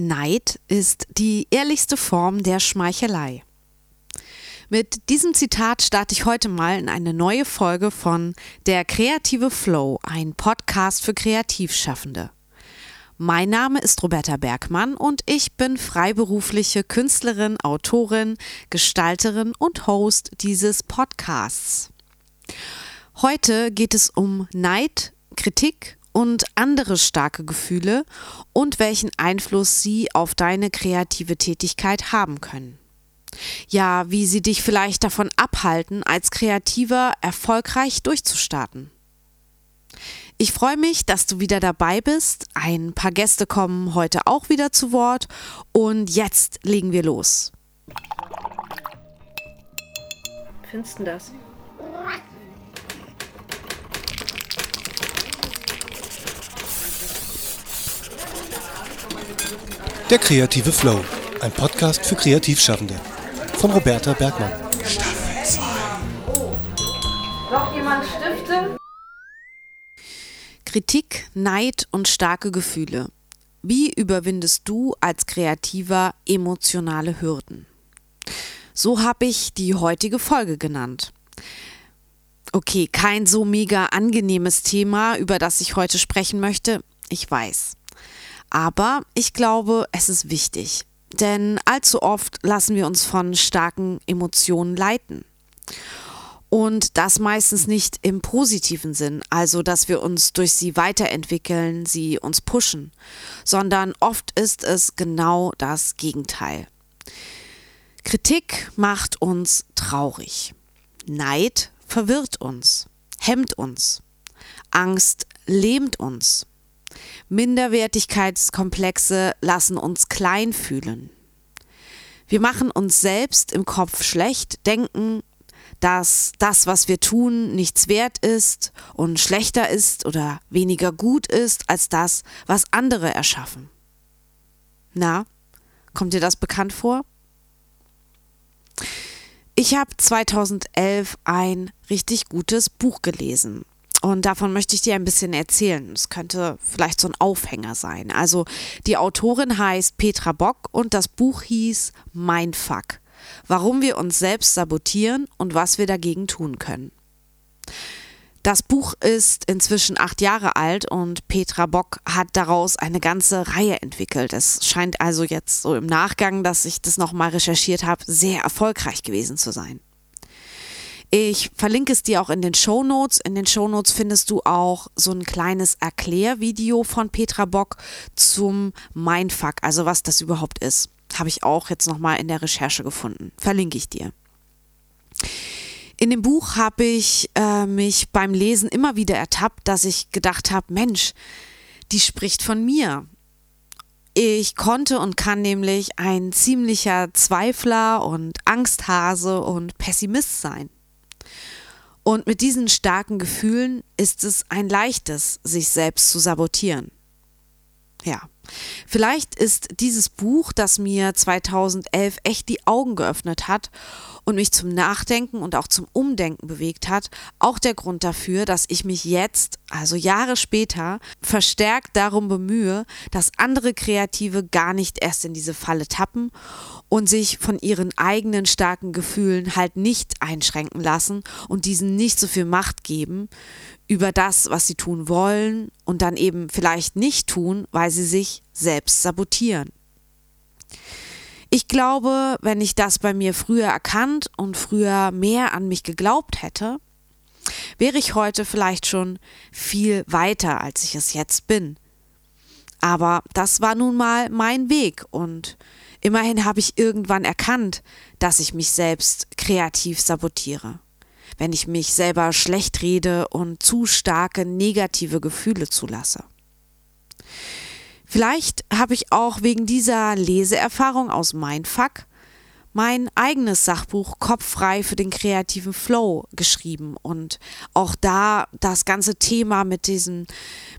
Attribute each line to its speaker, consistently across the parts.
Speaker 1: Neid ist die ehrlichste Form der Schmeichelei. Mit diesem Zitat starte ich heute mal in eine neue Folge von Der kreative Flow, ein Podcast für Kreativschaffende. Mein Name ist Roberta Bergmann und ich bin freiberufliche Künstlerin, Autorin, Gestalterin und Host dieses Podcasts. Heute geht es um Neid, Kritik und andere starke Gefühle und welchen Einfluss sie auf deine kreative Tätigkeit haben können. Ja, wie sie dich vielleicht davon abhalten, als Kreativer erfolgreich durchzustarten. Ich freue mich, dass du wieder dabei bist. Ein paar Gäste kommen heute auch wieder zu Wort und jetzt legen wir los.
Speaker 2: Findest du das?
Speaker 3: Der kreative Flow, ein Podcast für Kreativschaffende von Roberta Bergmann.
Speaker 2: Staffel 2. Noch jemand Stifte?
Speaker 1: Kritik, Neid und starke Gefühle. Wie überwindest du als Kreativer emotionale Hürden? So habe ich die heutige Folge genannt. Okay, kein so mega angenehmes Thema, über das ich heute sprechen möchte, ich weiß. Aber ich glaube, es ist wichtig. Denn allzu oft lassen wir uns von starken Emotionen leiten. Und das meistens nicht im positiven Sinn, also dass wir uns durch sie weiterentwickeln, sie uns pushen, sondern oft ist es genau das Gegenteil. Kritik macht uns traurig. Neid verwirrt uns, hemmt uns. Angst lähmt uns. Minderwertigkeitskomplexe lassen uns klein fühlen. Wir machen uns selbst im Kopf schlecht, denken, dass das, was wir tun, nichts wert ist und schlechter ist oder weniger gut ist als das, was andere erschaffen. Na, kommt dir das bekannt vor? Ich habe 2011 ein richtig gutes Buch gelesen und davon möchte ich dir ein bisschen erzählen. Es könnte vielleicht so ein Aufhänger sein. Also die Autorin heißt Petra Bock und das Buch hieß Mindfuck. Warum wir uns selbst sabotieren und was wir dagegen tun können. Das Buch ist inzwischen acht Jahre alt und Petra Bock hat daraus eine ganze Reihe entwickelt. Es scheint also jetzt so im Nachgang, dass ich das nochmal recherchiert habe, sehr erfolgreich gewesen zu sein. Ich verlinke es dir auch in den Show Notes. In den Show Notes findest du auch so ein kleines Erklärvideo von Petra Bock zum Mindfuck, also was das überhaupt ist. Habe ich auch jetzt nochmal in der Recherche gefunden. Verlinke ich dir. In dem Buch habe ich äh, mich beim Lesen immer wieder ertappt, dass ich gedacht habe, Mensch, die spricht von mir. Ich konnte und kann nämlich ein ziemlicher Zweifler und Angsthase und Pessimist sein. Und mit diesen starken Gefühlen ist es ein leichtes, sich selbst zu sabotieren. Ja, vielleicht ist dieses Buch, das mir 2011 echt die Augen geöffnet hat und mich zum Nachdenken und auch zum Umdenken bewegt hat, auch der Grund dafür, dass ich mich jetzt, also Jahre später, verstärkt darum bemühe, dass andere Kreative gar nicht erst in diese Falle tappen und sich von ihren eigenen starken Gefühlen halt nicht einschränken lassen und diesen nicht so viel Macht geben über das, was sie tun wollen und dann eben vielleicht nicht tun, weil sie sich selbst sabotieren. Ich glaube, wenn ich das bei mir früher erkannt und früher mehr an mich geglaubt hätte, wäre ich heute vielleicht schon viel weiter, als ich es jetzt bin. Aber das war nun mal mein Weg und immerhin habe ich irgendwann erkannt, dass ich mich selbst kreativ sabotiere. Wenn ich mich selber schlecht rede und zu starke negative Gefühle zulasse. Vielleicht habe ich auch wegen dieser Leseerfahrung aus Mindfuck mein eigenes Sachbuch Kopffrei für den kreativen Flow geschrieben und auch da das ganze Thema mit diesem,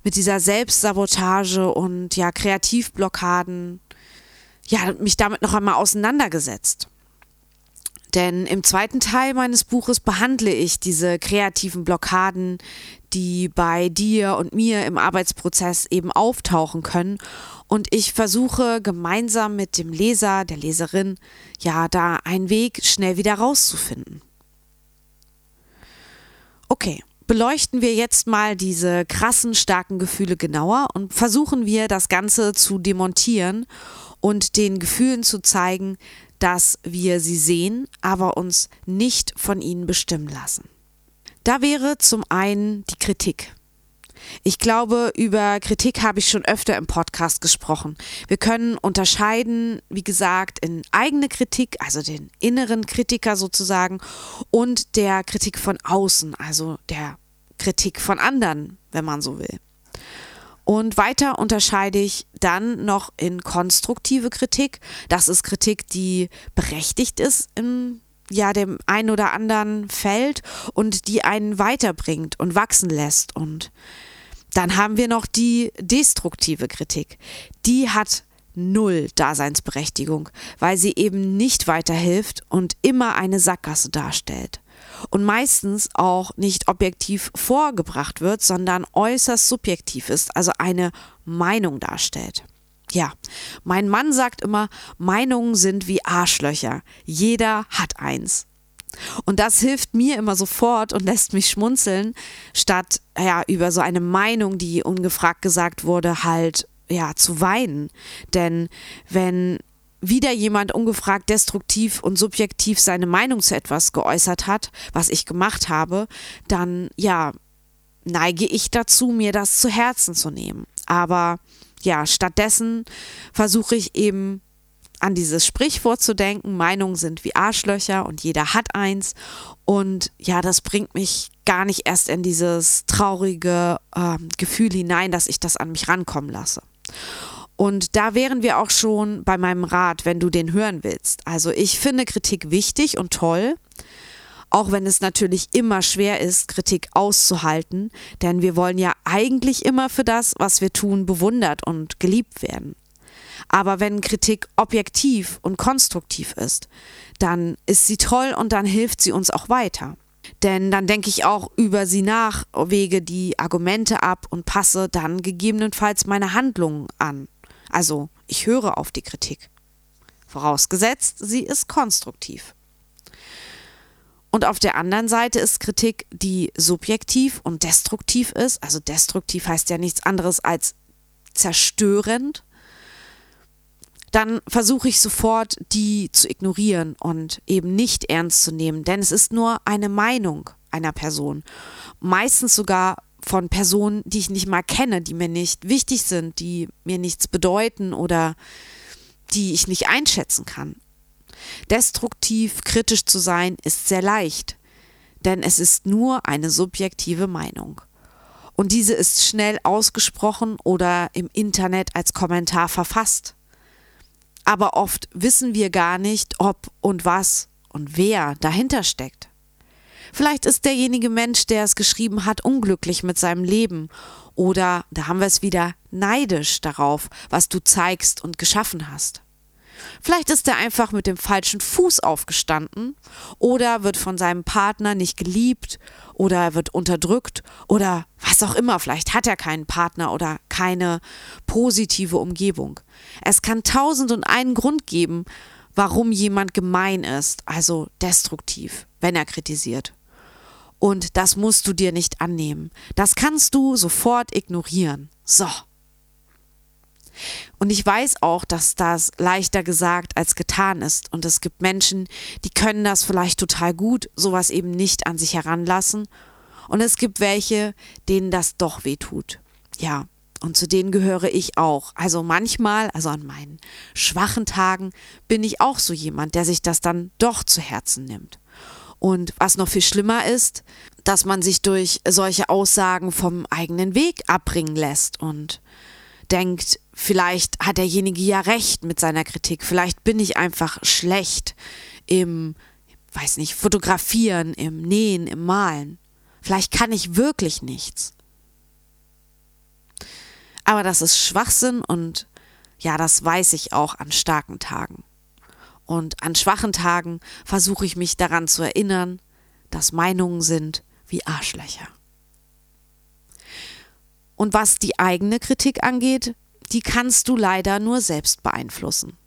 Speaker 1: mit dieser Selbstsabotage und ja, Kreativblockaden, ja, mich damit noch einmal auseinandergesetzt. Denn im zweiten Teil meines Buches behandle ich diese kreativen Blockaden, die bei dir und mir im Arbeitsprozess eben auftauchen können. Und ich versuche gemeinsam mit dem Leser, der Leserin, ja, da einen Weg schnell wieder rauszufinden. Okay, beleuchten wir jetzt mal diese krassen, starken Gefühle genauer und versuchen wir das Ganze zu demontieren und den Gefühlen zu zeigen, dass wir sie sehen, aber uns nicht von ihnen bestimmen lassen. Da wäre zum einen die Kritik. Ich glaube, über Kritik habe ich schon öfter im Podcast gesprochen. Wir können unterscheiden, wie gesagt, in eigene Kritik, also den inneren Kritiker sozusagen, und der Kritik von außen, also der Kritik von anderen, wenn man so will. Und weiter unterscheide ich dann noch in konstruktive Kritik. Das ist Kritik, die berechtigt ist in ja, dem einen oder anderen Feld und die einen weiterbringt und wachsen lässt. Und dann haben wir noch die destruktive Kritik. Die hat null Daseinsberechtigung, weil sie eben nicht weiterhilft und immer eine Sackgasse darstellt und meistens auch nicht objektiv vorgebracht wird, sondern äußerst subjektiv ist, also eine Meinung darstellt. Ja, mein Mann sagt immer, Meinungen sind wie Arschlöcher. Jeder hat eins. Und das hilft mir immer sofort und lässt mich schmunzeln, statt ja über so eine Meinung, die ungefragt gesagt wurde, halt ja zu weinen. Denn wenn wieder jemand ungefragt destruktiv und subjektiv seine Meinung zu etwas geäußert hat, was ich gemacht habe, dann ja, neige ich dazu, mir das zu Herzen zu nehmen. Aber ja, stattdessen versuche ich eben an dieses Sprichwort zu denken, Meinungen sind wie Arschlöcher und jeder hat eins. Und ja, das bringt mich gar nicht erst in dieses traurige äh, Gefühl hinein, dass ich das an mich rankommen lasse. Und da wären wir auch schon bei meinem Rat, wenn du den hören willst. Also ich finde Kritik wichtig und toll, auch wenn es natürlich immer schwer ist, Kritik auszuhalten, denn wir wollen ja eigentlich immer für das, was wir tun, bewundert und geliebt werden. Aber wenn Kritik objektiv und konstruktiv ist, dann ist sie toll und dann hilft sie uns auch weiter. Denn dann denke ich auch über sie nach, wege die Argumente ab und passe dann gegebenenfalls meine Handlungen an. Also ich höre auf die Kritik. Vorausgesetzt, sie ist konstruktiv. Und auf der anderen Seite ist Kritik, die subjektiv und destruktiv ist. Also destruktiv heißt ja nichts anderes als zerstörend. Dann versuche ich sofort, die zu ignorieren und eben nicht ernst zu nehmen, denn es ist nur eine Meinung einer Person. Meistens sogar von Personen, die ich nicht mal kenne, die mir nicht wichtig sind, die mir nichts bedeuten oder die ich nicht einschätzen kann. Destruktiv kritisch zu sein ist sehr leicht, denn es ist nur eine subjektive Meinung. Und diese ist schnell ausgesprochen oder im Internet als Kommentar verfasst. Aber oft wissen wir gar nicht, ob und was und wer dahinter steckt. Vielleicht ist derjenige Mensch, der es geschrieben hat, unglücklich mit seinem Leben. Oder, da haben wir es wieder, neidisch darauf, was du zeigst und geschaffen hast. Vielleicht ist er einfach mit dem falschen Fuß aufgestanden oder wird von seinem Partner nicht geliebt oder er wird unterdrückt oder was auch immer. Vielleicht hat er keinen Partner oder keine positive Umgebung. Es kann tausend und einen Grund geben, warum jemand gemein ist, also destruktiv, wenn er kritisiert. Und das musst du dir nicht annehmen. Das kannst du sofort ignorieren. So. Und ich weiß auch, dass das leichter gesagt als getan ist. Und es gibt Menschen, die können das vielleicht total gut, sowas eben nicht an sich heranlassen. Und es gibt welche, denen das doch weh tut. Ja, und zu denen gehöre ich auch. Also manchmal, also an meinen schwachen Tagen, bin ich auch so jemand, der sich das dann doch zu Herzen nimmt. Und was noch viel schlimmer ist, dass man sich durch solche Aussagen vom eigenen Weg abbringen lässt und denkt, vielleicht hat derjenige ja recht mit seiner Kritik, vielleicht bin ich einfach schlecht im, weiß nicht, fotografieren, im Nähen, im Malen. Vielleicht kann ich wirklich nichts. Aber das ist Schwachsinn und ja, das weiß ich auch an starken Tagen. Und an schwachen Tagen versuche ich mich daran zu erinnern, dass Meinungen sind wie Arschlöcher. Und was die eigene Kritik angeht, die kannst du leider nur selbst beeinflussen.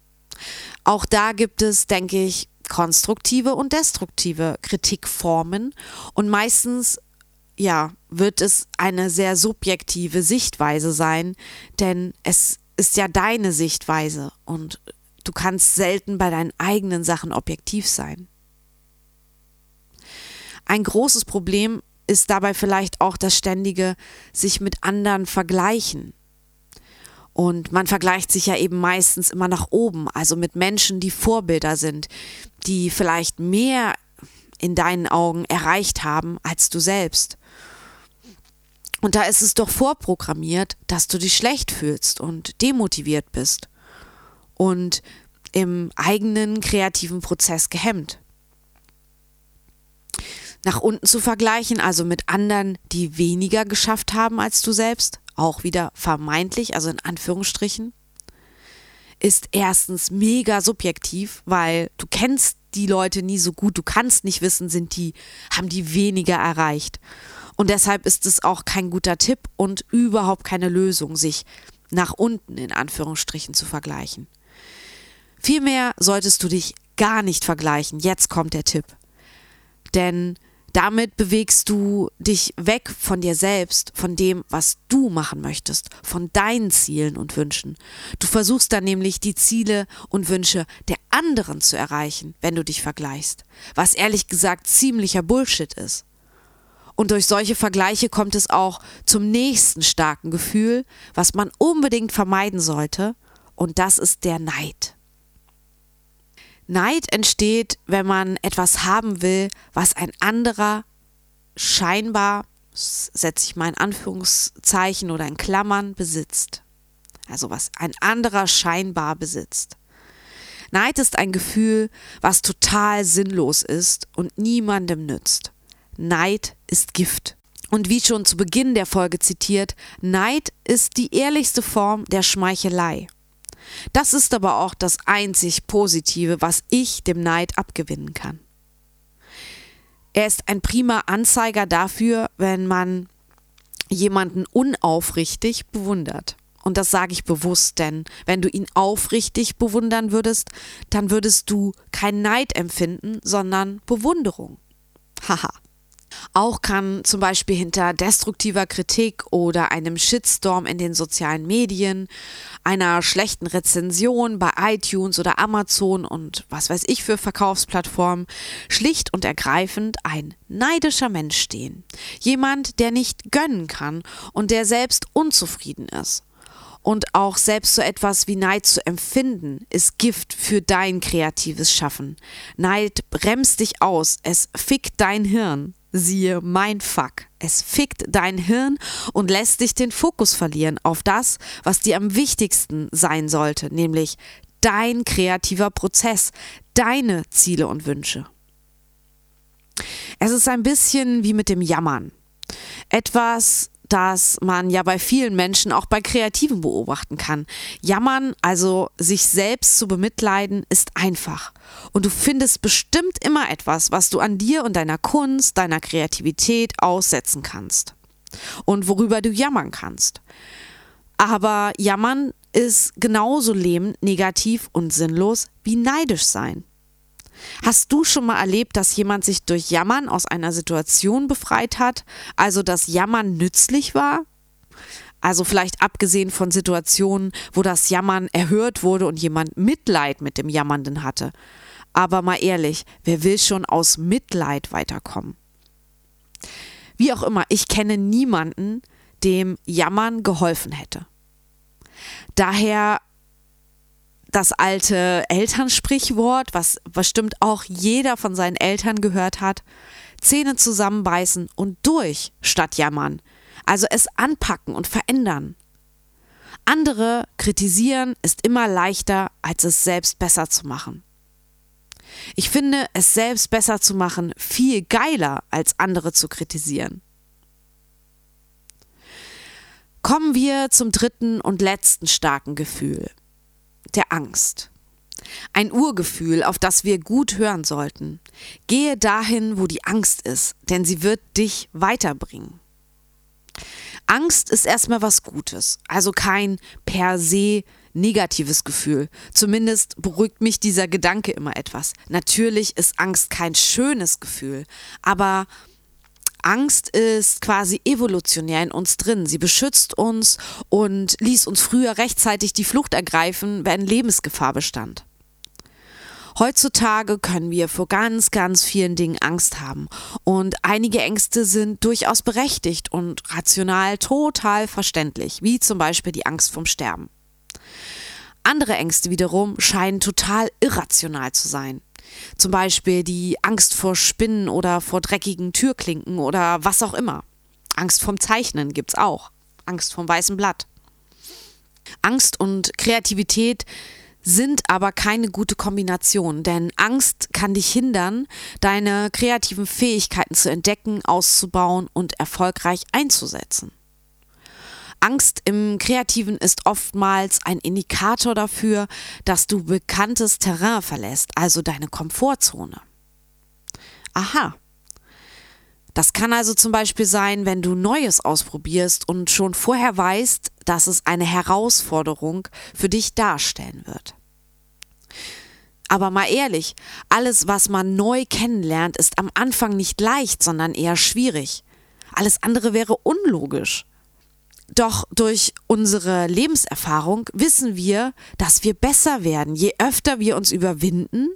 Speaker 1: Auch da gibt es, denke ich, konstruktive und destruktive Kritikformen und meistens ja, wird es eine sehr subjektive Sichtweise sein, denn es ist ja deine Sichtweise und du kannst selten bei deinen eigenen Sachen objektiv sein. Ein großes Problem ist dabei vielleicht auch das ständige sich mit anderen vergleichen. Und man vergleicht sich ja eben meistens immer nach oben, also mit Menschen, die Vorbilder sind, die vielleicht mehr in deinen Augen erreicht haben als du selbst. Und da ist es doch vorprogrammiert, dass du dich schlecht fühlst und demotiviert bist und im eigenen kreativen Prozess gehemmt. Nach unten zu vergleichen, also mit anderen, die weniger geschafft haben als du selbst, auch wieder vermeintlich, also in Anführungsstrichen, ist erstens mega subjektiv, weil du kennst die Leute nie so gut, du kannst nicht wissen, sind die, haben die weniger erreicht. Und deshalb ist es auch kein guter Tipp und überhaupt keine Lösung, sich nach unten in Anführungsstrichen zu vergleichen. Vielmehr solltest du dich gar nicht vergleichen. Jetzt kommt der Tipp. Denn damit bewegst du dich weg von dir selbst, von dem, was du machen möchtest, von deinen Zielen und Wünschen. Du versuchst dann nämlich die Ziele und Wünsche der anderen zu erreichen, wenn du dich vergleichst, was ehrlich gesagt ziemlicher Bullshit ist. Und durch solche Vergleiche kommt es auch zum nächsten starken Gefühl, was man unbedingt vermeiden sollte, und das ist der Neid. Neid entsteht, wenn man etwas haben will, was ein anderer scheinbar, setze ich mal in Anführungszeichen oder in Klammern, besitzt. Also was ein anderer scheinbar besitzt. Neid ist ein Gefühl, was total sinnlos ist und niemandem nützt. Neid ist Gift. Und wie schon zu Beginn der Folge zitiert, Neid ist die ehrlichste Form der Schmeichelei. Das ist aber auch das einzig Positive, was ich dem Neid abgewinnen kann. Er ist ein prima Anzeiger dafür, wenn man jemanden unaufrichtig bewundert. Und das sage ich bewusst, denn wenn du ihn aufrichtig bewundern würdest, dann würdest du kein Neid empfinden, sondern Bewunderung. Haha. Auch kann zum Beispiel hinter destruktiver Kritik oder einem Shitstorm in den sozialen Medien, einer schlechten Rezension bei iTunes oder Amazon und was weiß ich für Verkaufsplattformen schlicht und ergreifend ein neidischer Mensch stehen. Jemand, der nicht gönnen kann und der selbst unzufrieden ist. Und auch selbst so etwas wie Neid zu empfinden, ist Gift für dein kreatives Schaffen. Neid bremst dich aus, es fickt dein Hirn siehe mein Fuck. Es fickt dein Hirn und lässt dich den Fokus verlieren auf das, was dir am wichtigsten sein sollte, nämlich dein kreativer Prozess, deine Ziele und Wünsche. Es ist ein bisschen wie mit dem Jammern. Etwas, das man ja bei vielen Menschen auch bei Kreativen beobachten kann. Jammern, also sich selbst zu bemitleiden, ist einfach. Und du findest bestimmt immer etwas, was du an dir und deiner Kunst, deiner Kreativität aussetzen kannst. Und worüber du jammern kannst. Aber jammern ist genauso lähmend, negativ und sinnlos wie neidisch sein. Hast du schon mal erlebt, dass jemand sich durch Jammern aus einer Situation befreit hat, also dass Jammern nützlich war? Also vielleicht abgesehen von Situationen, wo das Jammern erhört wurde und jemand Mitleid mit dem Jammernden hatte. Aber mal ehrlich, wer will schon aus Mitleid weiterkommen? Wie auch immer, ich kenne niemanden, dem Jammern geholfen hätte. Daher das alte Elternsprichwort, was bestimmt auch jeder von seinen Eltern gehört hat. Zähne zusammenbeißen und durch statt jammern. Also es anpacken und verändern. Andere kritisieren ist immer leichter, als es selbst besser zu machen. Ich finde es selbst besser zu machen viel geiler, als andere zu kritisieren. Kommen wir zum dritten und letzten starken Gefühl, der Angst. Ein Urgefühl, auf das wir gut hören sollten. Gehe dahin, wo die Angst ist, denn sie wird dich weiterbringen. Angst ist erstmal was Gutes, also kein per se negatives Gefühl. Zumindest beruhigt mich dieser Gedanke immer etwas. Natürlich ist Angst kein schönes Gefühl, aber Angst ist quasi evolutionär in uns drin. Sie beschützt uns und ließ uns früher rechtzeitig die Flucht ergreifen, wenn Lebensgefahr bestand. Heutzutage können wir vor ganz, ganz vielen Dingen Angst haben. Und einige Ängste sind durchaus berechtigt und rational total verständlich, wie zum Beispiel die Angst vom Sterben. Andere Ängste wiederum scheinen total irrational zu sein. Zum Beispiel die Angst vor Spinnen oder vor dreckigen Türklinken oder was auch immer. Angst vom Zeichnen gibt's auch. Angst vom weißen Blatt. Angst und Kreativität sind aber keine gute Kombination, denn Angst kann dich hindern, deine kreativen Fähigkeiten zu entdecken, auszubauen und erfolgreich einzusetzen. Angst im Kreativen ist oftmals ein Indikator dafür, dass du bekanntes Terrain verlässt, also deine Komfortzone. Aha. Das kann also zum Beispiel sein, wenn du Neues ausprobierst und schon vorher weißt, dass es eine Herausforderung für dich darstellen wird. Aber mal ehrlich, alles, was man neu kennenlernt, ist am Anfang nicht leicht, sondern eher schwierig. Alles andere wäre unlogisch. Doch durch unsere Lebenserfahrung wissen wir, dass wir besser werden, je öfter wir uns überwinden,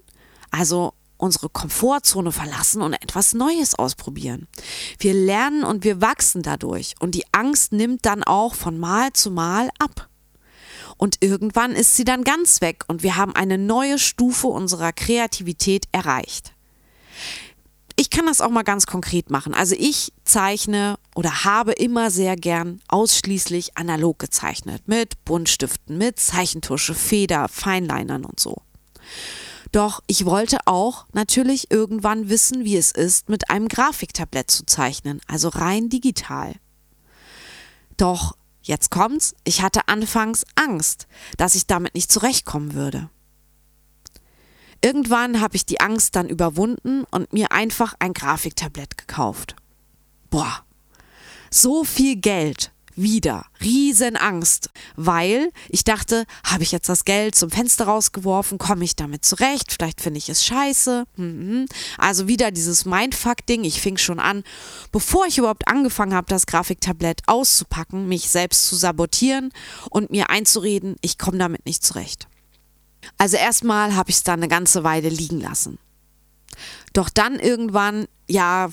Speaker 1: also unsere Komfortzone verlassen und etwas Neues ausprobieren. Wir lernen und wir wachsen dadurch und die Angst nimmt dann auch von Mal zu Mal ab. Und irgendwann ist sie dann ganz weg und wir haben eine neue Stufe unserer Kreativität erreicht ich kann das auch mal ganz konkret machen. Also ich zeichne oder habe immer sehr gern ausschließlich analog gezeichnet. Mit Buntstiften, mit Zeichentusche, Feder, Feinlinern und so. Doch ich wollte auch natürlich irgendwann wissen, wie es ist, mit einem Grafiktablett zu zeichnen, also rein digital. Doch jetzt kommt's, ich hatte anfangs Angst, dass ich damit nicht zurechtkommen würde. Irgendwann habe ich die Angst dann überwunden und mir einfach ein Grafiktablett gekauft. Boah, so viel Geld. Wieder. Riesenangst. Weil ich dachte, habe ich jetzt das Geld zum Fenster rausgeworfen, komme ich damit zurecht, vielleicht finde ich es scheiße. Mhm. Also wieder dieses Mindfuck-Ding. Ich fing schon an, bevor ich überhaupt angefangen habe, das Grafiktablett auszupacken, mich selbst zu sabotieren und mir einzureden, ich komme damit nicht zurecht. Also erstmal habe ich es dann eine ganze Weile liegen lassen. Doch dann irgendwann, ja,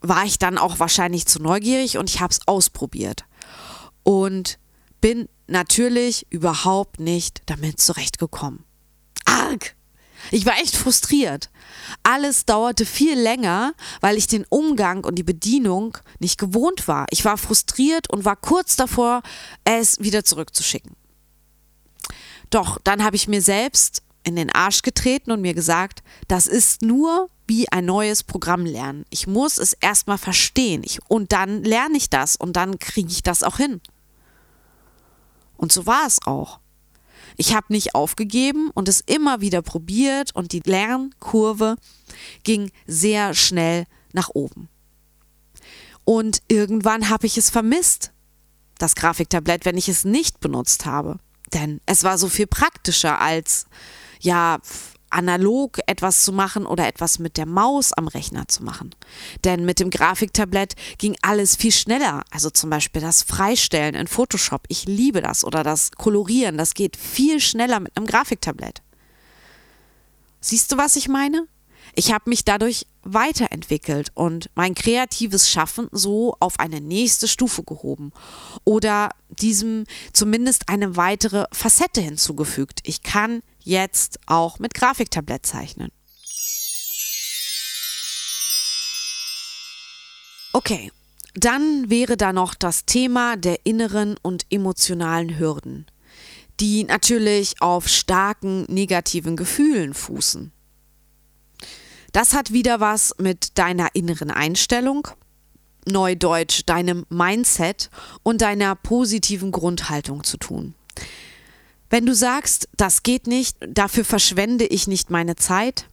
Speaker 1: war ich dann auch wahrscheinlich zu neugierig und ich habe es ausprobiert. Und bin natürlich überhaupt nicht damit zurechtgekommen. Arg! Ich war echt frustriert. Alles dauerte viel länger, weil ich den Umgang und die Bedienung nicht gewohnt war. Ich war frustriert und war kurz davor, es wieder zurückzuschicken. Doch dann habe ich mir selbst in den Arsch getreten und mir gesagt, das ist nur wie ein neues Programm lernen. Ich muss es erstmal verstehen ich, und dann lerne ich das und dann kriege ich das auch hin. Und so war es auch. Ich habe nicht aufgegeben und es immer wieder probiert und die Lernkurve ging sehr schnell nach oben. Und irgendwann habe ich es vermisst, das Grafiktablett, wenn ich es nicht benutzt habe. Denn es war so viel praktischer als ja analog etwas zu machen oder etwas mit der Maus am Rechner zu machen. Denn mit dem Grafiktablett ging alles viel schneller. Also zum Beispiel das Freistellen in Photoshop. Ich liebe das. Oder das Kolorieren. Das geht viel schneller mit einem Grafiktablett. Siehst du, was ich meine? Ich habe mich dadurch weiterentwickelt und mein kreatives Schaffen so auf eine nächste Stufe gehoben oder diesem zumindest eine weitere Facette hinzugefügt. Ich kann jetzt auch mit Grafiktablett zeichnen. Okay, dann wäre da noch das Thema der inneren und emotionalen Hürden, die natürlich auf starken negativen Gefühlen fußen. Das hat wieder was mit deiner inneren Einstellung, Neudeutsch deinem Mindset und deiner positiven Grundhaltung zu tun. Wenn du sagst, das geht nicht, dafür verschwende ich nicht meine Zeit,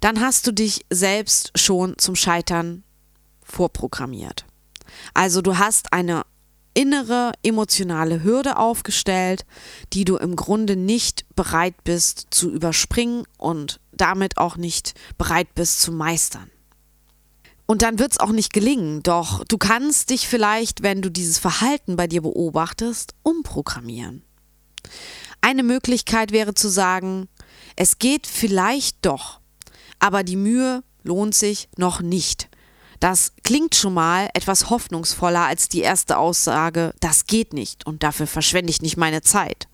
Speaker 1: dann hast du dich selbst schon zum Scheitern vorprogrammiert. Also du hast eine innere emotionale Hürde aufgestellt, die du im Grunde nicht bereit bist zu überspringen und damit auch nicht bereit bist zu meistern. Und dann wird es auch nicht gelingen, doch du kannst dich vielleicht, wenn du dieses Verhalten bei dir beobachtest, umprogrammieren. Eine Möglichkeit wäre zu sagen, es geht vielleicht doch, aber die Mühe lohnt sich noch nicht. Das klingt schon mal etwas hoffnungsvoller als die erste Aussage, das geht nicht und dafür verschwende ich nicht meine Zeit.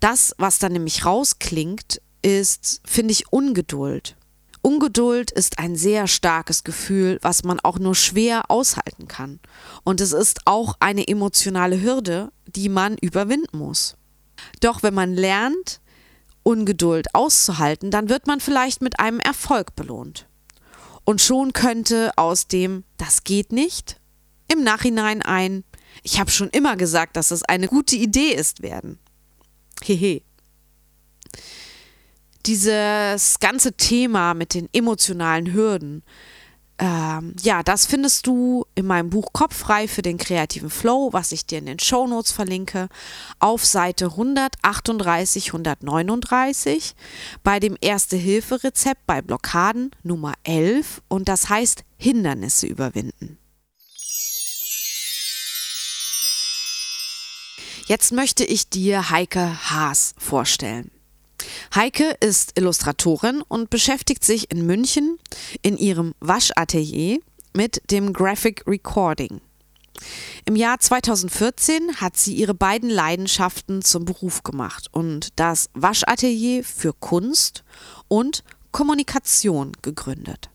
Speaker 1: Das, was dann nämlich rausklingt, ist, finde ich, Ungeduld. Ungeduld ist ein sehr starkes Gefühl, was man auch nur schwer aushalten kann. Und es ist auch eine emotionale Hürde, die man überwinden muss. Doch wenn man lernt, Ungeduld auszuhalten, dann wird man vielleicht mit einem Erfolg belohnt. Und schon könnte aus dem Das geht nicht im Nachhinein ein Ich habe schon immer gesagt, dass es eine gute Idee ist werden. Hehe. Dieses ganze Thema mit den emotionalen Hürden, ähm, ja, das findest du in meinem Buch Kopffrei für den kreativen Flow, was ich dir in den Show Notes verlinke, auf Seite 138, 139 bei dem Erste-Hilfe-Rezept bei Blockaden Nummer 11 und das heißt Hindernisse überwinden. Jetzt möchte ich dir Heike Haas vorstellen. Heike ist Illustratorin und beschäftigt sich in München in ihrem Waschatelier mit dem Graphic Recording. Im Jahr 2014 hat sie ihre beiden Leidenschaften zum Beruf gemacht und das Waschatelier für Kunst und Kommunikation gegründet.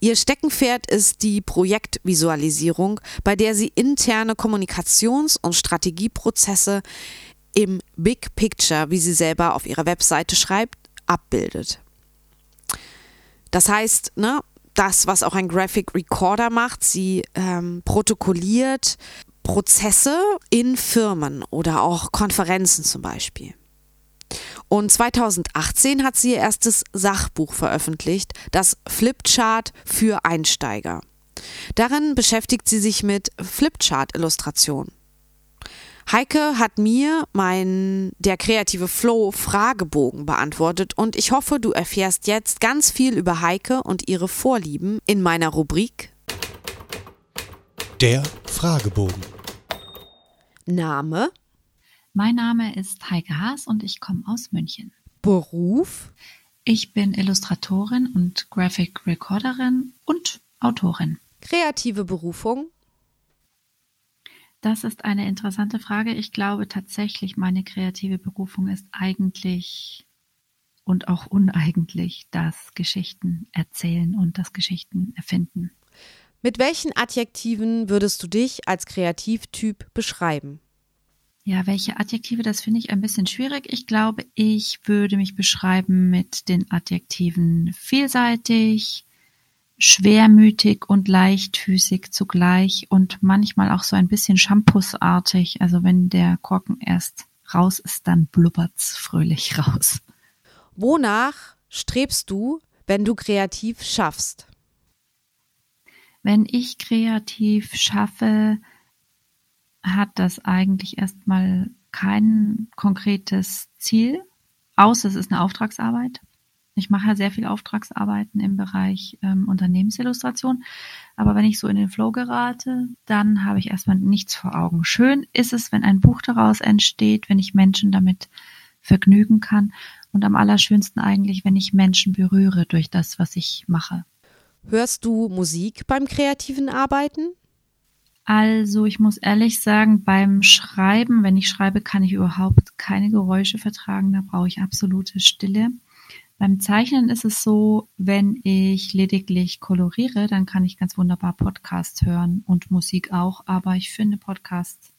Speaker 1: Ihr Steckenpferd ist die Projektvisualisierung, bei der sie interne Kommunikations- und Strategieprozesse im Big Picture, wie sie selber auf ihrer Webseite schreibt, abbildet. Das heißt, ne, das, was auch ein Graphic Recorder macht, sie ähm, protokolliert Prozesse in Firmen oder auch Konferenzen zum Beispiel. Und 2018 hat sie ihr erstes Sachbuch veröffentlicht, das Flipchart für Einsteiger. Darin beschäftigt sie sich mit Flipchart-Illustrationen. Heike hat mir mein Der kreative Flow Fragebogen beantwortet und ich hoffe, du erfährst jetzt ganz viel über Heike und ihre Vorlieben in meiner Rubrik
Speaker 3: Der Fragebogen.
Speaker 1: Name,
Speaker 4: Mein Name ist Heike Haas und ich komme aus München.
Speaker 1: Beruf,
Speaker 4: Ich bin Illustratorin und Graphic Recorderin und Autorin.
Speaker 1: kreative Berufung,
Speaker 4: Das ist eine interessante Frage. Ich glaube tatsächlich, meine kreative Berufung ist eigentlich und auch uneigentlich das Geschichten erzählen und das Geschichten erfinden.
Speaker 1: Mit welchen Adjektiven würdest du dich als Kreativtyp beschreiben?
Speaker 4: Ja, welche Adjektive, das finde ich ein bisschen schwierig. Ich glaube, ich würde mich beschreiben mit den Adjektiven vielseitig, schwermütig und leichtfüßig zugleich und manchmal auch so ein bisschen Shampoosartig. Also wenn der Korken erst raus ist, dann blubbert's fröhlich raus.
Speaker 1: Wonach strebst du, wenn du kreativ schaffst?
Speaker 4: Wenn ich kreativ schaffe, hat das eigentlich erstmal kein konkretes Ziel, außer es ist eine Auftragsarbeit. Ich mache ja sehr viel Auftragsarbeiten im Bereich ähm, Unternehmensillustration. Aber wenn ich so in den Flow gerate, dann habe ich erstmal nichts vor Augen. Schön ist es, wenn ein Buch daraus entsteht, wenn ich Menschen damit vergnügen kann. Und am allerschönsten eigentlich, wenn ich Menschen berühre durch das, was ich mache.
Speaker 1: Hörst du Musik beim kreativen Arbeiten?
Speaker 4: Also ich muss ehrlich sagen, beim Schreiben, wenn ich schreibe, kann ich überhaupt keine Geräusche vertragen. Da brauche ich absolute Stille. Beim Zeichnen ist es so, wenn ich lediglich koloriere, dann kann ich ganz wunderbar Podcasts hören und Musik auch. Aber ich finde, Podcasts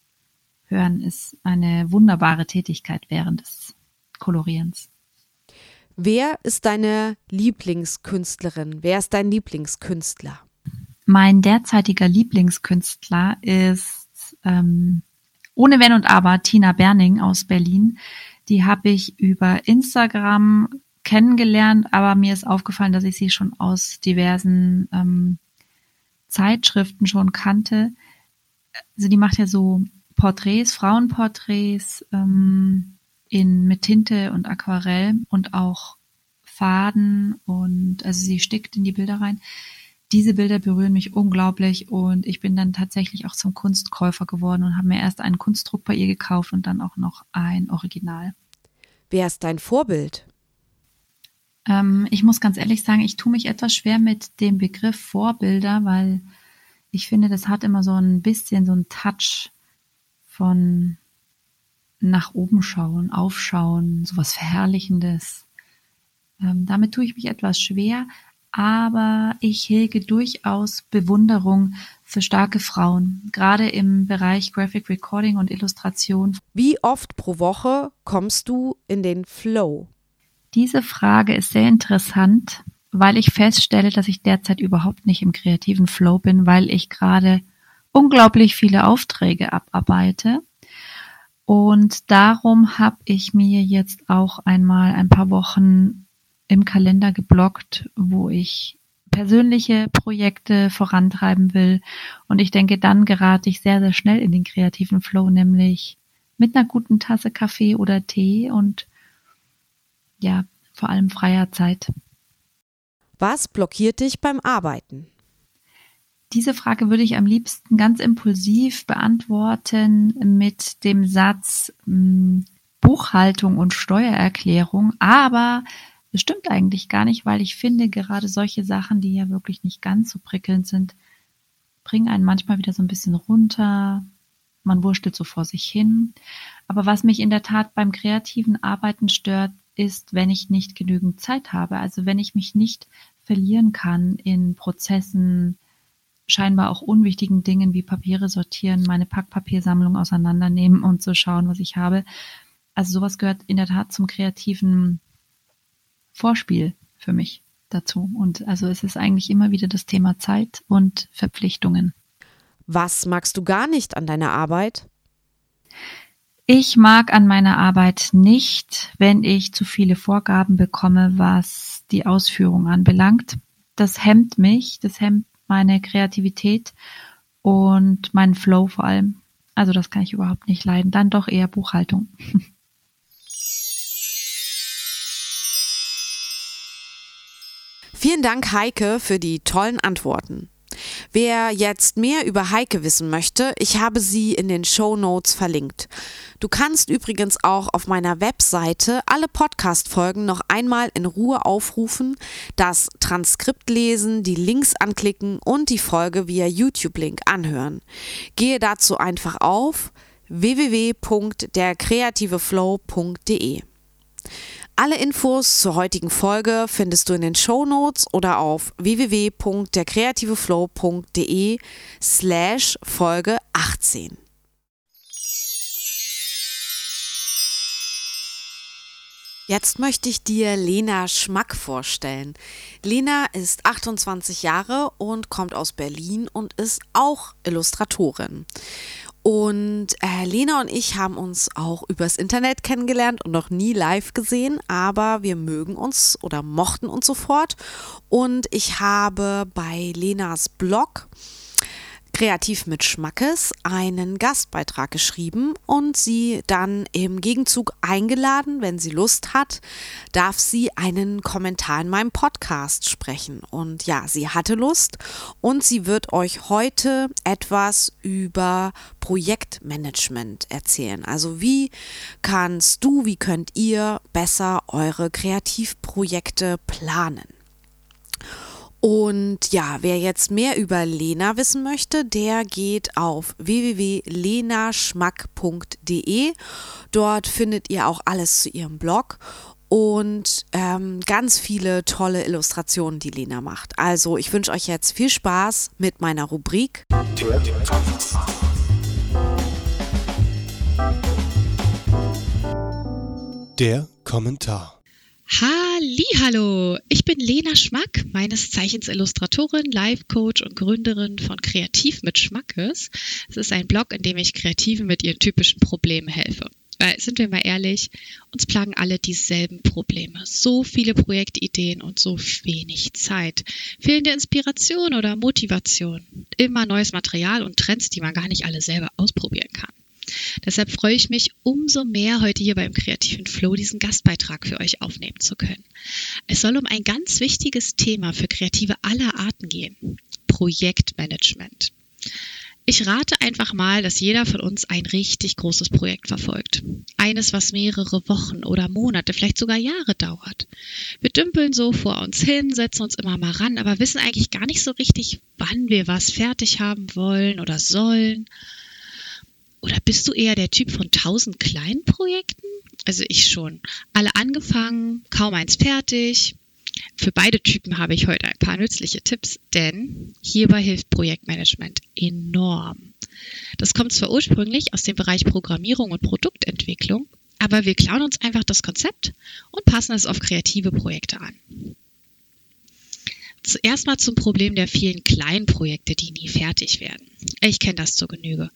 Speaker 4: hören ist eine wunderbare Tätigkeit während des Kolorierens.
Speaker 1: Wer ist deine Lieblingskünstlerin? Wer ist dein Lieblingskünstler?
Speaker 4: Mein derzeitiger Lieblingskünstler ist ähm, ohne Wenn und Aber, Tina Berning aus Berlin. Die habe ich über Instagram kennengelernt, aber mir ist aufgefallen, dass ich sie schon aus diversen ähm, Zeitschriften schon kannte. Also die macht ja so Porträts, Frauenporträts ähm, in mit Tinte und Aquarell und auch Faden und also sie stickt in die Bilder rein. Diese Bilder berühren mich unglaublich und ich bin dann tatsächlich auch zum Kunstkäufer geworden und habe mir erst einen Kunstdruck bei ihr gekauft und dann auch noch ein Original.
Speaker 1: Wer ist dein Vorbild?
Speaker 4: Ähm, ich muss ganz ehrlich sagen, ich tue mich etwas schwer mit dem Begriff Vorbilder, weil ich finde, das hat immer so ein bisschen so ein Touch von nach oben schauen, aufschauen, sowas Verherrlichendes. Ähm, damit tue ich mich etwas schwer, aber ich hege durchaus Bewunderung für starke Frauen, gerade im Bereich Graphic Recording und Illustration.
Speaker 1: Wie oft pro Woche kommst du in den Flow?
Speaker 4: Diese Frage ist sehr interessant, weil ich feststelle, dass ich derzeit überhaupt nicht im kreativen Flow bin, weil ich gerade unglaublich viele Aufträge abarbeite. Und darum habe ich mir jetzt auch einmal ein paar Wochen im Kalender geblockt, wo ich persönliche Projekte vorantreiben will. Und ich denke, dann gerate ich sehr, sehr schnell in den kreativen Flow, nämlich mit einer guten Tasse Kaffee oder Tee und ja, vor allem freier Zeit.
Speaker 1: Was blockiert dich beim Arbeiten?
Speaker 4: Diese Frage würde ich am liebsten ganz impulsiv beantworten mit dem Satz mh, hm, Buchhaltung und Steuererklärung, aber es stimmt eigentlich gar nicht, weil ich finde, gerade solche Sachen, die ja wirklich nicht ganz so prickelnd sind, bringen einen manchmal wieder so ein bisschen runter. Man wurschtelt so vor sich hin. Aber was mich in der Tat beim kreativen Arbeiten stört, ist, wenn ich nicht genügend Zeit habe. Also wenn ich mich nicht verlieren kann in Prozessen, scheinbar auch unwichtigen Dingen wie Papiere sortieren, meine Packpapiersammlung auseinandernehmen und zu schauen, was ich habe. Also sowas gehört in der Tat zum kreativen Vorspiel für mich dazu. Und also es ist eigentlich immer wieder das Thema Zeit und Verpflichtungen.
Speaker 1: Was magst du gar nicht an deiner Arbeit?
Speaker 4: Ich mag an meiner Arbeit nicht, wenn ich zu viele Vorgaben bekomme, was die Ausführung anbelangt. Das hemmt mich, das hemmt meine Kreativität und meinen Flow vor allem. Also das kann ich überhaupt nicht leiden. Dann doch eher Buchhaltung.
Speaker 1: Vielen Dank, Heike, für die tollen Antworten. Wer jetzt mehr über Heike wissen möchte, ich habe sie in den Show Notes verlinkt. Du kannst übrigens auch auf meiner Webseite alle Podcast-Folgen noch einmal in Ruhe aufrufen, das Transkript lesen, die Links anklicken und die Folge via YouTube-Link anhören. Gehe dazu einfach auf www.derkreativeflow.de. Alle Infos zur heutigen Folge findest du in den Show Notes oder auf www.derkreativeflow.de slash Folge 18. Jetzt möchte ich dir Lena Schmack vorstellen. Lena ist 28 Jahre und kommt aus Berlin und ist auch Illustratorin. Und äh, Lena und ich haben uns auch übers Internet kennengelernt und noch nie live gesehen, aber wir mögen uns oder mochten uns sofort. Und ich habe bei Lenas Blog Kreativ mit Schmackes einen Gastbeitrag geschrieben und sie dann im Gegenzug eingeladen, wenn sie Lust hat, darf sie einen Kommentar in meinem Podcast sprechen. Und ja, sie hatte Lust und sie wird euch heute etwas über Projektmanagement erzählen. Also wie kannst du, wie könnt ihr besser eure Kreativprojekte planen? Und ja, wer jetzt mehr über Lena wissen möchte, der geht auf www.lenaschmack.de. Dort findet ihr auch alles zu ihrem Blog und ähm, ganz viele tolle Illustrationen, die Lena macht. Also ich wünsche euch jetzt viel Spaß mit meiner Rubrik.
Speaker 3: Der Kommentar.
Speaker 5: Hallo, ich bin Lena Schmack, meines Zeichens Illustratorin, Life Coach und Gründerin von Kreativ mit Schmackes. Es ist ein Blog, in dem ich Kreativen mit ihren typischen Problemen helfe. Weil, sind wir mal ehrlich, uns plagen alle dieselben Probleme. So viele Projektideen und so wenig Zeit. Fehlende Inspiration oder Motivation. Immer neues Material und Trends, die man gar nicht alle selber ausprobieren kann. Deshalb freue ich mich umso mehr, heute hier beim Kreativen Flow diesen Gastbeitrag für euch aufnehmen zu können. Es soll um ein ganz wichtiges Thema für Kreative aller Arten gehen. Projektmanagement. Ich rate einfach mal, dass jeder von uns ein richtig großes Projekt verfolgt. Eines, was mehrere Wochen oder Monate, vielleicht sogar Jahre dauert. Wir dümpeln so vor uns hin, setzen uns immer mal ran, aber wissen eigentlich gar nicht so richtig, wann wir was fertig haben wollen oder sollen. Oder bist du eher der Typ von tausend kleinen Projekten? Also ich schon. Alle angefangen, kaum eins fertig. Für beide Typen habe ich heute ein paar nützliche Tipps, denn hierbei hilft Projektmanagement enorm. Das kommt zwar ursprünglich aus dem Bereich Programmierung und Produktentwicklung, aber wir klauen uns einfach das Konzept und passen es auf kreative Projekte an. Zuerst mal zum Problem der vielen kleinen Projekte, die nie fertig werden. Ich kenne das zur Genüge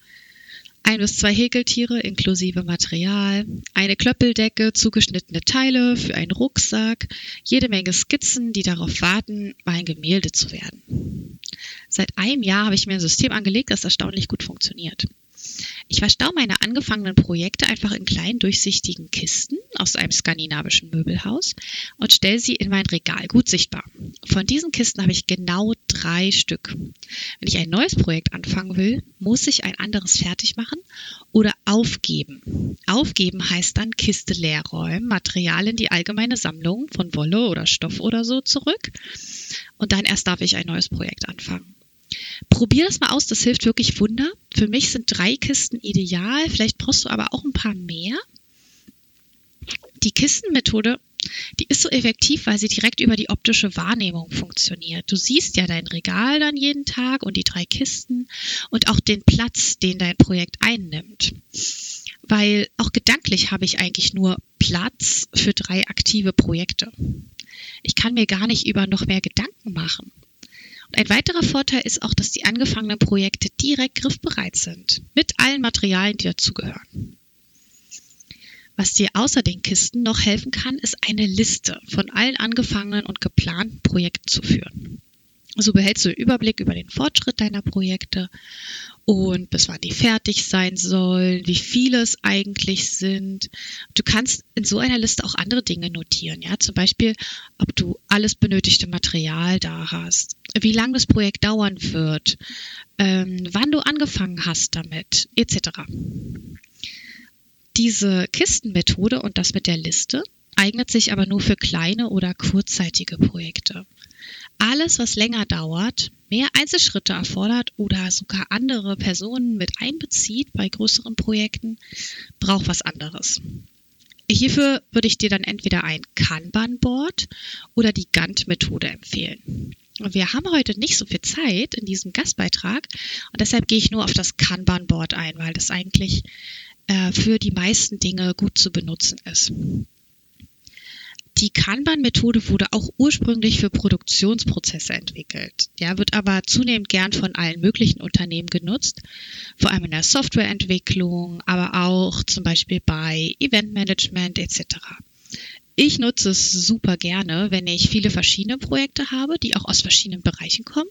Speaker 5: ein bis zwei Häkeltiere inklusive Material, eine Klöppeldecke, zugeschnittene Teile für einen Rucksack, jede Menge Skizzen, die darauf warten, mal ein Gemälde zu werden. Seit einem Jahr habe ich mir ein System angelegt, das erstaunlich gut funktioniert. Ich verstaue meine angefangenen Projekte einfach in kleinen durchsichtigen Kisten aus einem skandinavischen Möbelhaus und stelle sie in mein Regal gut sichtbar. Von diesen Kisten habe ich genau drei Stück. Wenn ich ein neues Projekt anfangen will, muss ich ein anderes fertig machen oder aufgeben. Aufgeben heißt dann Kiste leer räumen, Material in die allgemeine Sammlung von Wolle oder Stoff oder so zurück und dann erst darf ich ein neues Projekt anfangen. Probier das mal aus, das hilft wirklich Wunder. Für mich sind drei Kisten ideal, vielleicht brauchst du aber auch ein paar mehr. Die Kistenmethode, die ist so effektiv, weil sie direkt über die optische Wahrnehmung funktioniert. Du siehst ja dein Regal dann jeden Tag und die drei Kisten und auch den Platz, den dein Projekt einnimmt. Weil auch gedanklich habe ich eigentlich nur Platz für drei aktive Projekte. Ich kann mir gar nicht über noch mehr Gedanken machen. Und ein weiterer Vorteil ist auch, dass die angefangenen Projekte direkt griffbereit sind, mit allen Materialien, die dazugehören. Was dir außer den Kisten noch helfen kann, ist eine Liste von allen angefangenen und geplanten Projekten zu führen. So behältst du den Überblick über den Fortschritt deiner Projekte und bis wann die fertig sein sollen, wie viele es eigentlich sind. Du kannst in so einer Liste auch andere Dinge notieren, ja, zum Beispiel, ob du alles benötigte Material da hast, wie lange das Projekt dauern wird, ähm, wann du angefangen hast damit, etc. Diese Kistenmethode und das mit der Liste eignet sich aber nur für kleine oder kurzzeitige Projekte. Alles, was länger dauert, mehr Einzelschritte erfordert oder sogar andere Personen mit einbezieht bei größeren Projekten, braucht was anderes. Hierfür würde ich dir dann entweder ein Kanban-Board oder die Gantt-Methode empfehlen. Wir haben heute nicht so viel Zeit in diesem Gastbeitrag und deshalb gehe ich nur auf das Kanban-Board ein, weil das eigentlich äh, für die meisten Dinge gut zu benutzen ist. Die Kanban-Methode wurde auch ursprünglich für Produktionsprozesse entwickelt. Ja, wird aber zunehmend gern von allen möglichen Unternehmen genutzt, vor allem in der Softwareentwicklung, aber auch zum Beispiel bei Eventmanagement etc. Ich nutze es super gerne, wenn ich viele verschiedene Projekte habe, die auch aus verschiedenen Bereichen kommen,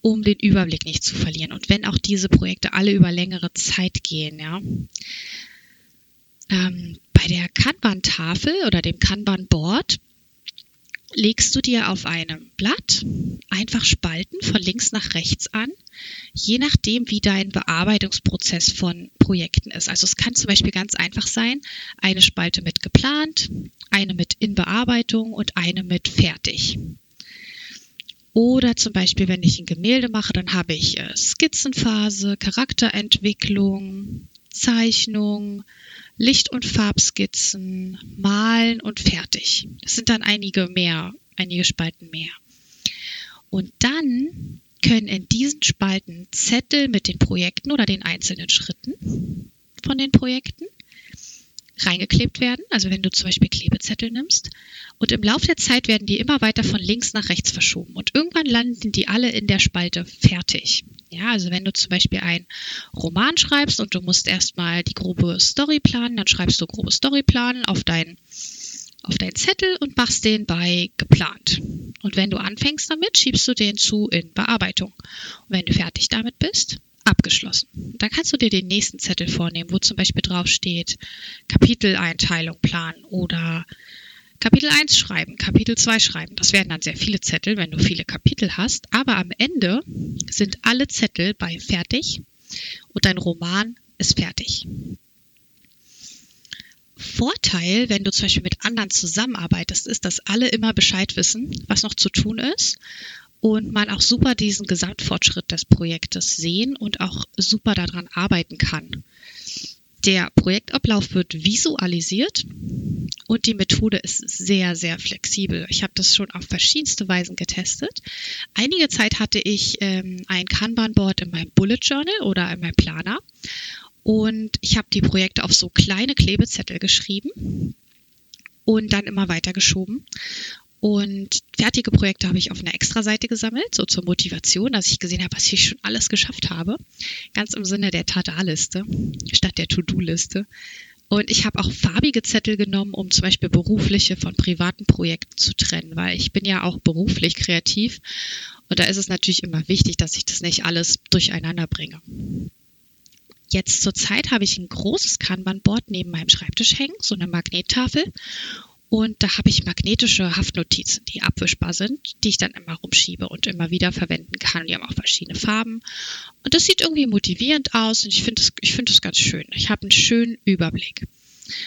Speaker 5: um den Überblick nicht zu verlieren. Und wenn auch diese Projekte alle über längere Zeit gehen, ja. Ähm, bei der Kanban-Tafel oder dem Kanban-Board legst du dir auf einem Blatt einfach Spalten von links nach rechts an, je nachdem, wie dein Bearbeitungsprozess von Projekten ist. Also es kann zum Beispiel ganz einfach sein, eine Spalte mit geplant, eine mit in Bearbeitung und eine mit fertig. Oder zum Beispiel, wenn ich ein Gemälde mache, dann habe ich äh, Skizzenphase, Charakterentwicklung, Zeichnung, Licht- und Farbskizzen, Malen und fertig. Das sind dann einige mehr, einige Spalten mehr. Und dann können in diesen Spalten Zettel mit den Projekten oder den einzelnen Schritten von den Projekten reingeklebt werden, also wenn du zum Beispiel Klebezettel nimmst. Und im Laufe der Zeit werden die immer weiter von links nach rechts verschoben. Und irgendwann landen die alle in der Spalte fertig. Ja, also wenn du zum Beispiel einen Roman schreibst und du musst erstmal die grobe Story planen, dann schreibst du grobe Story planen auf deinen auf deinen Zettel und machst den bei geplant. Und wenn du anfängst damit, schiebst du den zu in Bearbeitung. Und wenn du fertig damit bist, abgeschlossen. Dann kannst du dir den nächsten Zettel vornehmen, wo zum Beispiel drauf steht Kapiteleinteilung planen oder Kapitel 1 schreiben, Kapitel 2 schreiben. Das werden dann sehr viele Zettel, wenn du viele Kapitel hast. Aber am Ende sind alle Zettel bei fertig und dein Roman ist fertig. Vorteil, wenn du zum Beispiel mit anderen zusammenarbeitest, ist, dass alle immer Bescheid wissen, was noch zu tun ist und man auch super diesen Gesamtfortschritt des Projektes sehen und auch super daran arbeiten kann. Der Projektablauf wird visualisiert und die Methode ist sehr, sehr flexibel. Ich habe das schon auf verschiedenste Weisen getestet. Einige Zeit hatte ich ähm, ein Kanban-Board in meinem Bullet Journal oder in meinem Planer und ich habe die Projekte auf so kleine Klebezettel geschrieben und dann immer weitergeschoben. Und fertige Projekte habe ich auf einer Extra-Seite gesammelt, so zur Motivation, dass ich gesehen habe, was ich schon alles geschafft habe. Ganz im Sinne der Tada-Liste statt der To-Do-Liste. Und ich habe auch farbige Zettel genommen, um zum Beispiel berufliche von privaten Projekten zu trennen, weil ich bin ja auch beruflich kreativ. Und da ist es natürlich immer wichtig, dass ich das nicht alles durcheinander bringe. Jetzt zur Zeit habe ich ein großes Kanban-Board neben meinem Schreibtisch hängen, so eine Magnettafel. Und da habe ich magnetische Haftnotizen, die abwischbar sind, die ich dann immer rumschiebe und immer wieder verwenden kann. Die haben auch verschiedene Farben. Und das sieht irgendwie motivierend aus und ich finde finde das ganz schön. Ich habe einen schönen Überblick.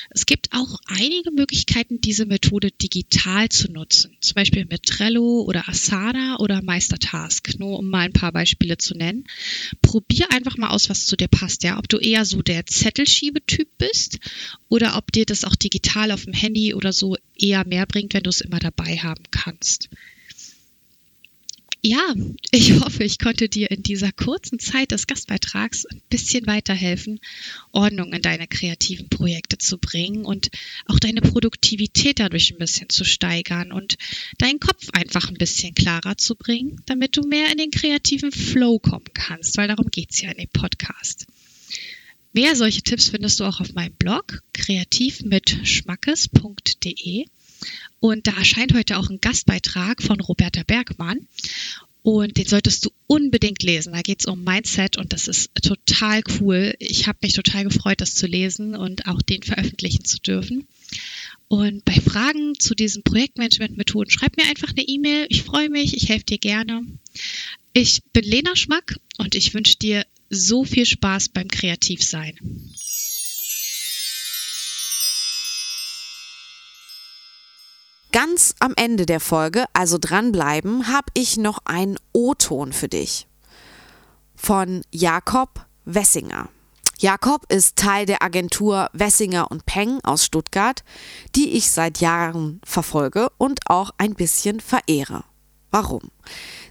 Speaker 5: Es gibt auch einige Möglichkeiten, diese Methode digital zu nutzen. Zum Beispiel mit Trello oder Asana oder Meistertask. Nur um mal ein paar Beispiele zu nennen. Probier einfach mal aus, was zu dir passt. Ja, ob du eher so der Zettelschiebetyp bist oder ob dir das auch digital auf dem Handy oder so eher mehr bringt, wenn du es immer dabei haben kannst. Ja, ich hoffe, ich konnte dir in dieser kurzen Zeit des Gastbeitrags ein bisschen weiterhelfen, Ordnung in deine kreativen Projekte zu bringen und auch deine Produktivität dadurch ein bisschen zu steigern und deinen Kopf einfach ein bisschen klarer zu bringen, damit du mehr in den kreativen Flow kommen kannst, weil darum geht's ja in dem Podcast. Mehr solche Tipps findest du auch auf meinem Blog kreativmitschmackes.de. Und da erscheint heute auch ein Gastbeitrag von Roberta Bergmann. Und den solltest du unbedingt lesen. Da geht es um Mindset und das ist total cool. Ich habe mich total gefreut, das zu lesen und auch den veröffentlichen zu dürfen. Und bei Fragen zu diesen Projektmanagement-Methoden schreib mir einfach eine E-Mail. Ich freue mich, ich helfe dir gerne. Ich bin Lena Schmack und ich wünsche dir so viel Spaß beim Kreativsein.
Speaker 1: Ganz am Ende der Folge, also dranbleiben, habe ich noch einen O-Ton für dich. Von Jakob Wessinger. Jakob ist Teil der Agentur Wessinger und Peng aus Stuttgart, die ich seit Jahren verfolge und auch ein bisschen verehre. Warum?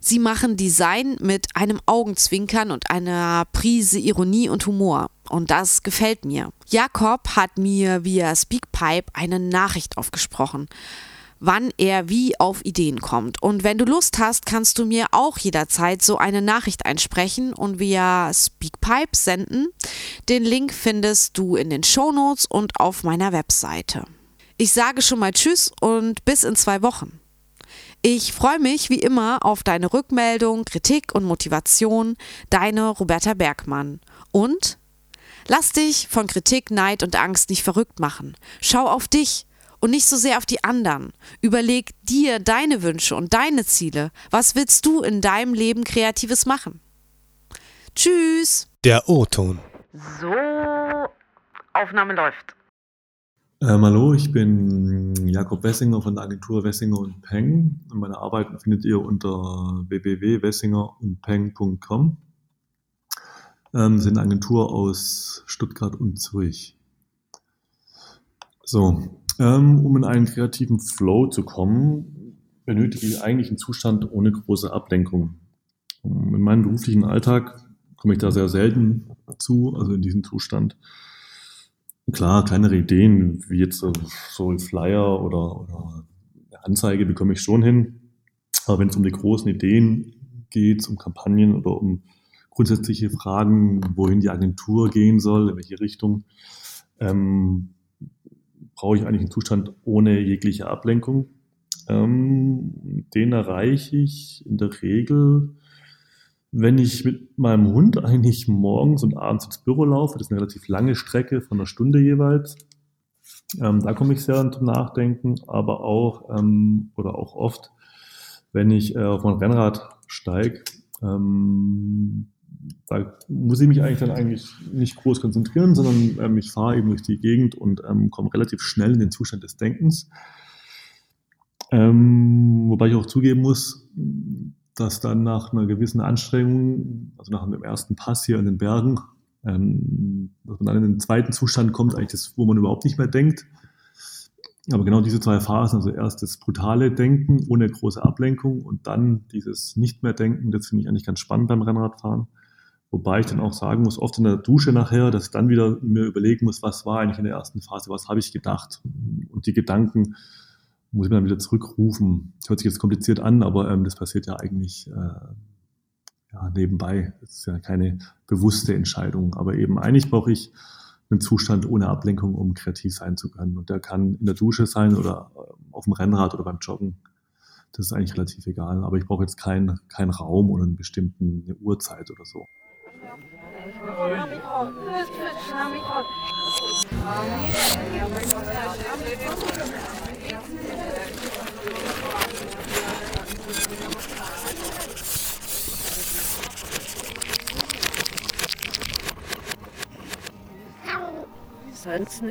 Speaker 1: Sie machen Design mit einem Augenzwinkern und einer Prise Ironie und Humor. Und das gefällt mir. Jakob hat mir via Speakpipe eine Nachricht aufgesprochen wann er wie auf Ideen kommt. Und wenn du Lust hast, kannst du mir auch jederzeit so eine Nachricht einsprechen und via Speakpipe senden. Den Link findest du in den Shownotes und auf meiner Webseite. Ich sage schon mal Tschüss und bis in zwei Wochen. Ich freue mich wie immer auf deine Rückmeldung, Kritik und Motivation. Deine Roberta Bergmann. Und lass dich von Kritik, Neid und Angst nicht verrückt machen. Schau auf dich und nicht so sehr auf die anderen. Überleg dir deine Wünsche und deine Ziele. Was willst du in deinem Leben Kreatives machen? Tschüss.
Speaker 3: Der O-Ton.
Speaker 1: So, Aufnahme läuft.
Speaker 6: Ähm, hallo, ich bin Jakob Wessinger von der Agentur Wessinger und Peng. Meine Arbeiten findet ihr unter www.wessingerundpeng.com. Ähm, sind eine Agentur aus Stuttgart und Zürich. So, ähm, um in einen kreativen Flow zu kommen, benötige ich eigentlich einen Zustand ohne große Ablenkung. In meinem beruflichen Alltag komme ich da sehr selten zu, also in diesem Zustand. Klar, kleinere Ideen, wie jetzt so, so Flyer oder, oder eine Anzeige bekomme ich schon hin. Aber wenn es um die großen Ideen geht, um Kampagnen oder um grundsätzliche Fragen, wohin die Agentur gehen soll, in welche Richtung, ähm, brauche ich eigentlich einen Zustand ohne jegliche Ablenkung. Ähm, den erreiche ich in der Regel, wenn ich mit meinem Hund eigentlich morgens und abends ins Büro laufe. Das ist eine relativ lange Strecke von einer Stunde jeweils. Ähm, da komme ich sehr zum Nachdenken, aber auch ähm, oder auch oft, wenn ich äh, auf mein Rennrad steige, ähm, da muss ich mich eigentlich dann eigentlich nicht groß konzentrieren, sondern ähm, ich fahre eben durch die Gegend und ähm, komme relativ schnell in den Zustand des Denkens. Ähm, wobei ich auch zugeben muss, dass dann nach einer gewissen Anstrengung, also nach dem ersten Pass hier in den Bergen, ähm, dass man dann in den zweiten Zustand kommt, eigentlich das, wo man überhaupt nicht mehr denkt. Aber genau diese zwei Phasen, also erst das brutale Denken ohne große Ablenkung und dann dieses Nicht mehr Denken, das finde ich eigentlich ganz spannend beim Rennradfahren. Wobei ich dann auch sagen muss, oft in der Dusche nachher, dass ich dann wieder mir überlegen muss, was war eigentlich in der ersten Phase, was habe ich gedacht. Und die Gedanken muss ich mir dann wieder zurückrufen. Das hört sich jetzt kompliziert an, aber ähm, das passiert ja eigentlich äh, ja, nebenbei. Das ist ja keine bewusste Entscheidung. Aber eben eigentlich brauche ich einen Zustand ohne Ablenkung, um kreativ sein zu können. Und der kann in der Dusche sein oder äh, auf dem Rennrad oder beim Joggen. Das ist eigentlich relativ egal. Aber ich brauche jetzt keinen keinen Raum oder einen bestimmten eine Uhrzeit oder so.
Speaker 2: Sonst